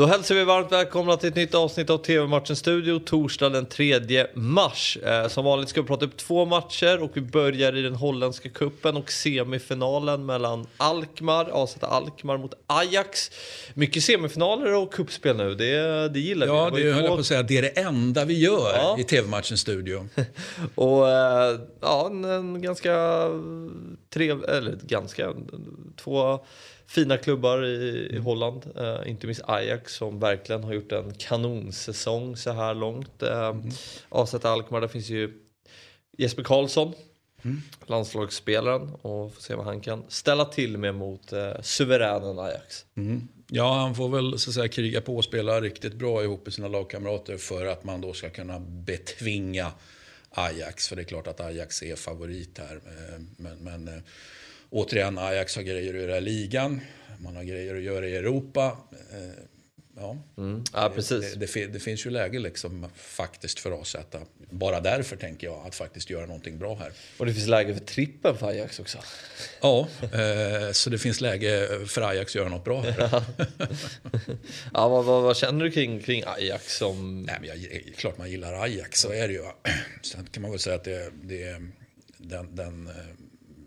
Då hälsar vi varmt välkomna till ett nytt avsnitt av TV-matchen Studio torsdag den 3 mars. Eh, som vanligt ska vi prata upp två matcher och vi börjar i den holländska kuppen och semifinalen mellan Alkmaar, AZ Alkmaar mot Ajax. Mycket semifinaler och kuppspel nu, det, det gillar ja, vi. Ja, det höll jag på att säga. Det är det enda vi gör ja. i TV-matchen Studio. och eh, ja, en, en ganska trevlig, eller ganska, två fina klubbar i, i. Holland. Uh, inte minst Ajax som verkligen har gjort en kanonsäsong så här långt. Uh, mm. AZ Alkmaar, där finns ju Jesper Karlsson. Mm. Landslagsspelaren och får se vad han kan ställa till med mot uh, suveränen Ajax. Mm. Ja, han får väl så att säga, kriga på och spela riktigt bra ihop med sina lagkamrater för att man då ska kunna betvinga Ajax. För det är klart att Ajax är favorit här. Men, men återigen, Ajax har grejer att göra i ligan. Man har grejer att göra i Europa. Eh, ja, mm. ja precis. Det, det, det, finns ju läge liksom faktiskt för oss att bara därför tänker jag att faktiskt göra någonting bra här. Och det finns läge för trippen för Ajax också. Ja, eh, så det finns läge för Ajax att göra något bra här. ja, vad, vad, vad, känner du kring, kring Ajax? Som... Nej, men jag, klart man gillar Ajax, så är det ju. Sen kan man väl säga att det, det den, den eh,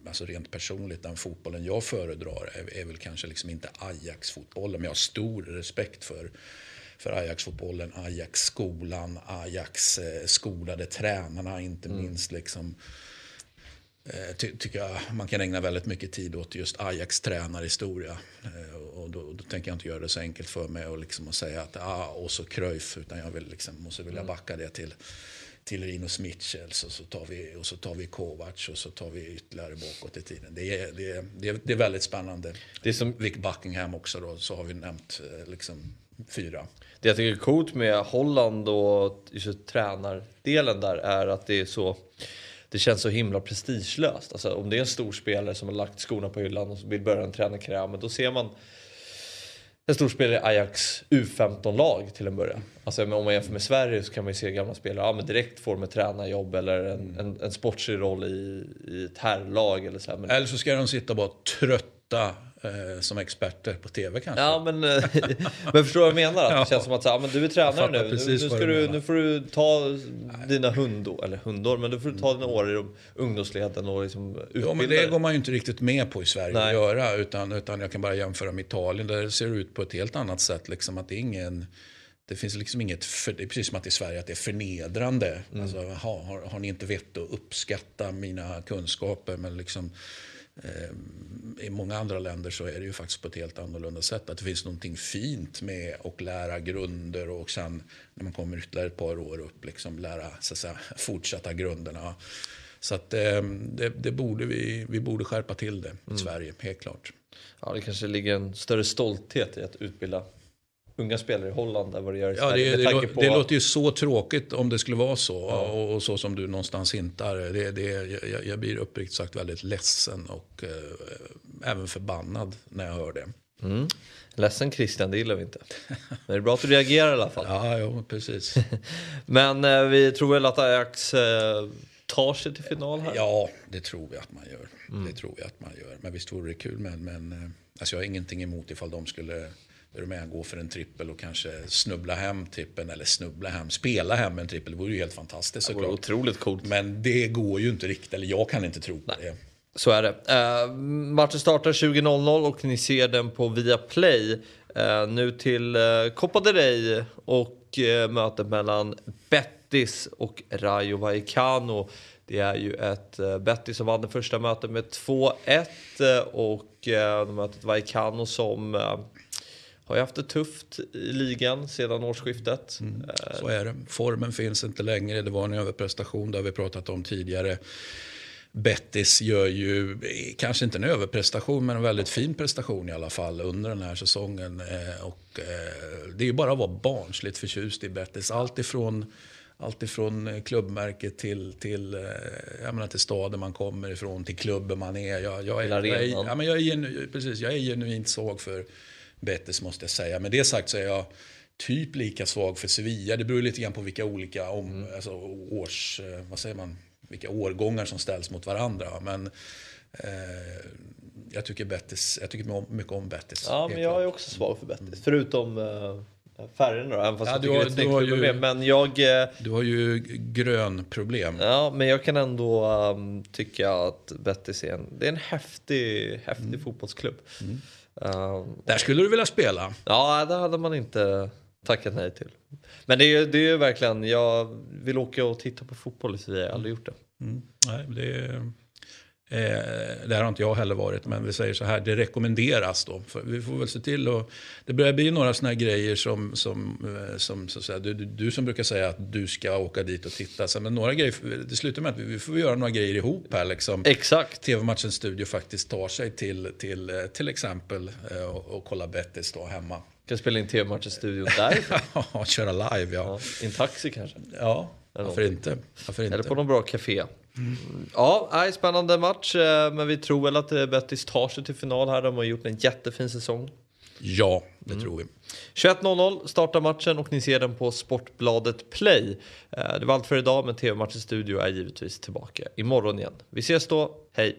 alltså rent personligt, den fotbollen jag föredrar är, är väl kanske liksom inte Ajax-fotbollen. Men jag har stor respekt för, för Ajax-fotbollen, Ajax-skolan, Ajax-skolade tränarna inte mm. minst. Liksom, eh, ty, tycker jag man kan ägna väldigt mycket tid åt just Ajax tränarhistoria. Eh, och då, då, tänker jag inte göra det så enkelt för mig och, liksom och säga att ah, och så Cruyff, utan jag vill liksom, måste vilja mm. backa det till till Rinus Mitchells och så tar vi, och så tar vi Kovacs och så tar vi ytterligare bakåt i tiden. Det är, det är, det är, det är väldigt spännande. Det som Vic Buckingham också då, så har vi nämnt eh, liksom fyra. Det jag tycker är coolt med Holland och just tränardelen där är att det är så det känns så himla prestigelöst. Alltså, om det är en stor spelare som har lagt skorna på hyllan och vill börja en tränarkarriär, då ser man en stor spelare i Ajax U15-lag till en början. Alltså, om man jämför med Sverige så kan man ju se gamla spelare, ja men direkt får de ett tränarjobb eller en, en, en sportslig roll i, i ett herrlag eller så här. Men... Eller så ska de sitta bara trötta som experter på tv kanske. Ja, men, eh, men förstår vad jag menar? Att det känns som att så, ja, men du är tränare nu. Nu, nu, ska du, nu får du ta dina hundår, eller hundår, men du får du ta dina år i de ungdomsleden och liksom utbilda Ja, men det går man ju inte riktigt med på i Sverige Nej. att göra. Utan, utan jag kan bara jämföra med Italien där det ser ut på ett helt annat sätt. Liksom, att det ingen... Det finns liksom inget, för, det är precis som att i Sverige att det är förnedrande. Mm. Alltså, ha, har, har ni inte vett att uppskatta mina kunskaper? Men liksom, Eh, I många andra länder så är det ju faktiskt på ett helt annorlunda sätt. Att det finns någonting fint med att lära grunder och sen när man kommer ytterligare ett par år upp liksom lära så att säga, fortsätta grunderna. Så att eh, det, det, borde vi, vi borde skärpa till det i mm. Sverige, helt klart. Ja, det kanske ligger en större stolthet i att utbilda unga spelare i Holland än vad det gör i Sverige. Ja, det, det, på... det, låter ju så tråkigt om det skulle vara så. Ja. Och, och, så som du någonstans hintar. Det, det, jag, jag blir uppriktigt sagt väldigt ledsen och eh, även förbannad när jag hör det. Mm. Ledsen Christian, det gillar vi inte. Men det är bra att du reagerar i alla fall. Ja, jo, precis. Men eh, vi tror väl att Ajax eh, tar sig till final här? Ja, det tror vi att man gör. Mm. Det tror vi att man gör. Men visst vore det kul. Men, men eh, alltså jag har ingenting emot ifall de skulle är du med, gå för en trippel och kanske snubbla hem trippeln, eller snubbla hem, spela hem en trippel. Det vore ju helt fantastiskt såklart. Det vore otroligt coolt. Men det går ju inte riktigt, eller jag kan inte tro på det. Så är det. Uh, matchen startar 20.00 och ni ser den på Viaplay. Uh, nu till uh, Copa del Rey och uh, mötet mellan Betis och Rayo Vallecano. Det är ju ett uh, Betis som vann det första mötet med 2-1 och uh, mötet Vallecano som har ju haft det tufft i ligan sedan årsskiftet. Mm, eh, så är det. Formen finns inte längre. Det var en överprestation, det har vi pratat om tidigare. Bettis gör ju, kanske inte en överprestation, men en väldigt fin prestation i alla fall under den här säsongen. Eh, och, eh, det är ju bara att vara barnsligt förtjust i Bettis. Allt ifrån, allt ifrån klubbmärket till, till, jag menar, till staden man kommer ifrån, till klubben man är. Jag, jag, är, jag, är, ja, men jag, är, precis, jag är genuint svag för Betis måste jag säga. Med det sagt så är jag typ lika svag för Sevilla. Det beror lite grann på vilka olika om, mm. alltså, års, eh, vad säger man, vilka årgångar som ställs mot varandra. Men eh, jag tycker, Betis, jag tycker mycket om Betis. Ja, men jag är också svag för Betis. Mm. Förutom eh, färgerna då, även fast Ja, jag du har- du har ju- med. Men jag... eh, Du har ju grönproblem. Ja, men jag kan ändå um, tycka att Betis är en, det är en häftig, häftig Mm. fotbollsklubb. Um, Där skulle du vilja spela. ja, det hade man inte tackat nej till. Men det är ju det är ju verkligen, jag vill åka och titta på fotboll i Sevilla, jag har aldrig gjort det. Mm. Nej, det, eh, det här har inte jag heller varit, men vi säger så här, det rekommenderas då. För vi får väl se till och Det börjar bli några här grejer som, som, eh, som så att säga, du, du, du som brukar säga att du ska åka dit och titta. Så, men några grejer, det slutar med att vi, vi får göra några grejer ihop här. Liksom. Exakt. TV-matchens studio faktiskt tar sig till, till, eh, till exempel eh, och, och kolla Bettis då hemma. Kan spela in tv-match i studion där. Ja, köra live, ja. Ja, I en taxi kanske. Ja, varför inte? Varför inte? Eller på någon bra café. Ja, nej, spännande match. eh, Men vi tror väl att eh, Betis tar sig till final här. De har gjort en jättefin säsong. Ja, det tror vi. 21.00 startar matchen och ni ser den på Sportbladet Play. Eh, Det var allt för idag, men TV-matchens studio är givetvis tillbaka imorgon igen. Vi ses då, hej!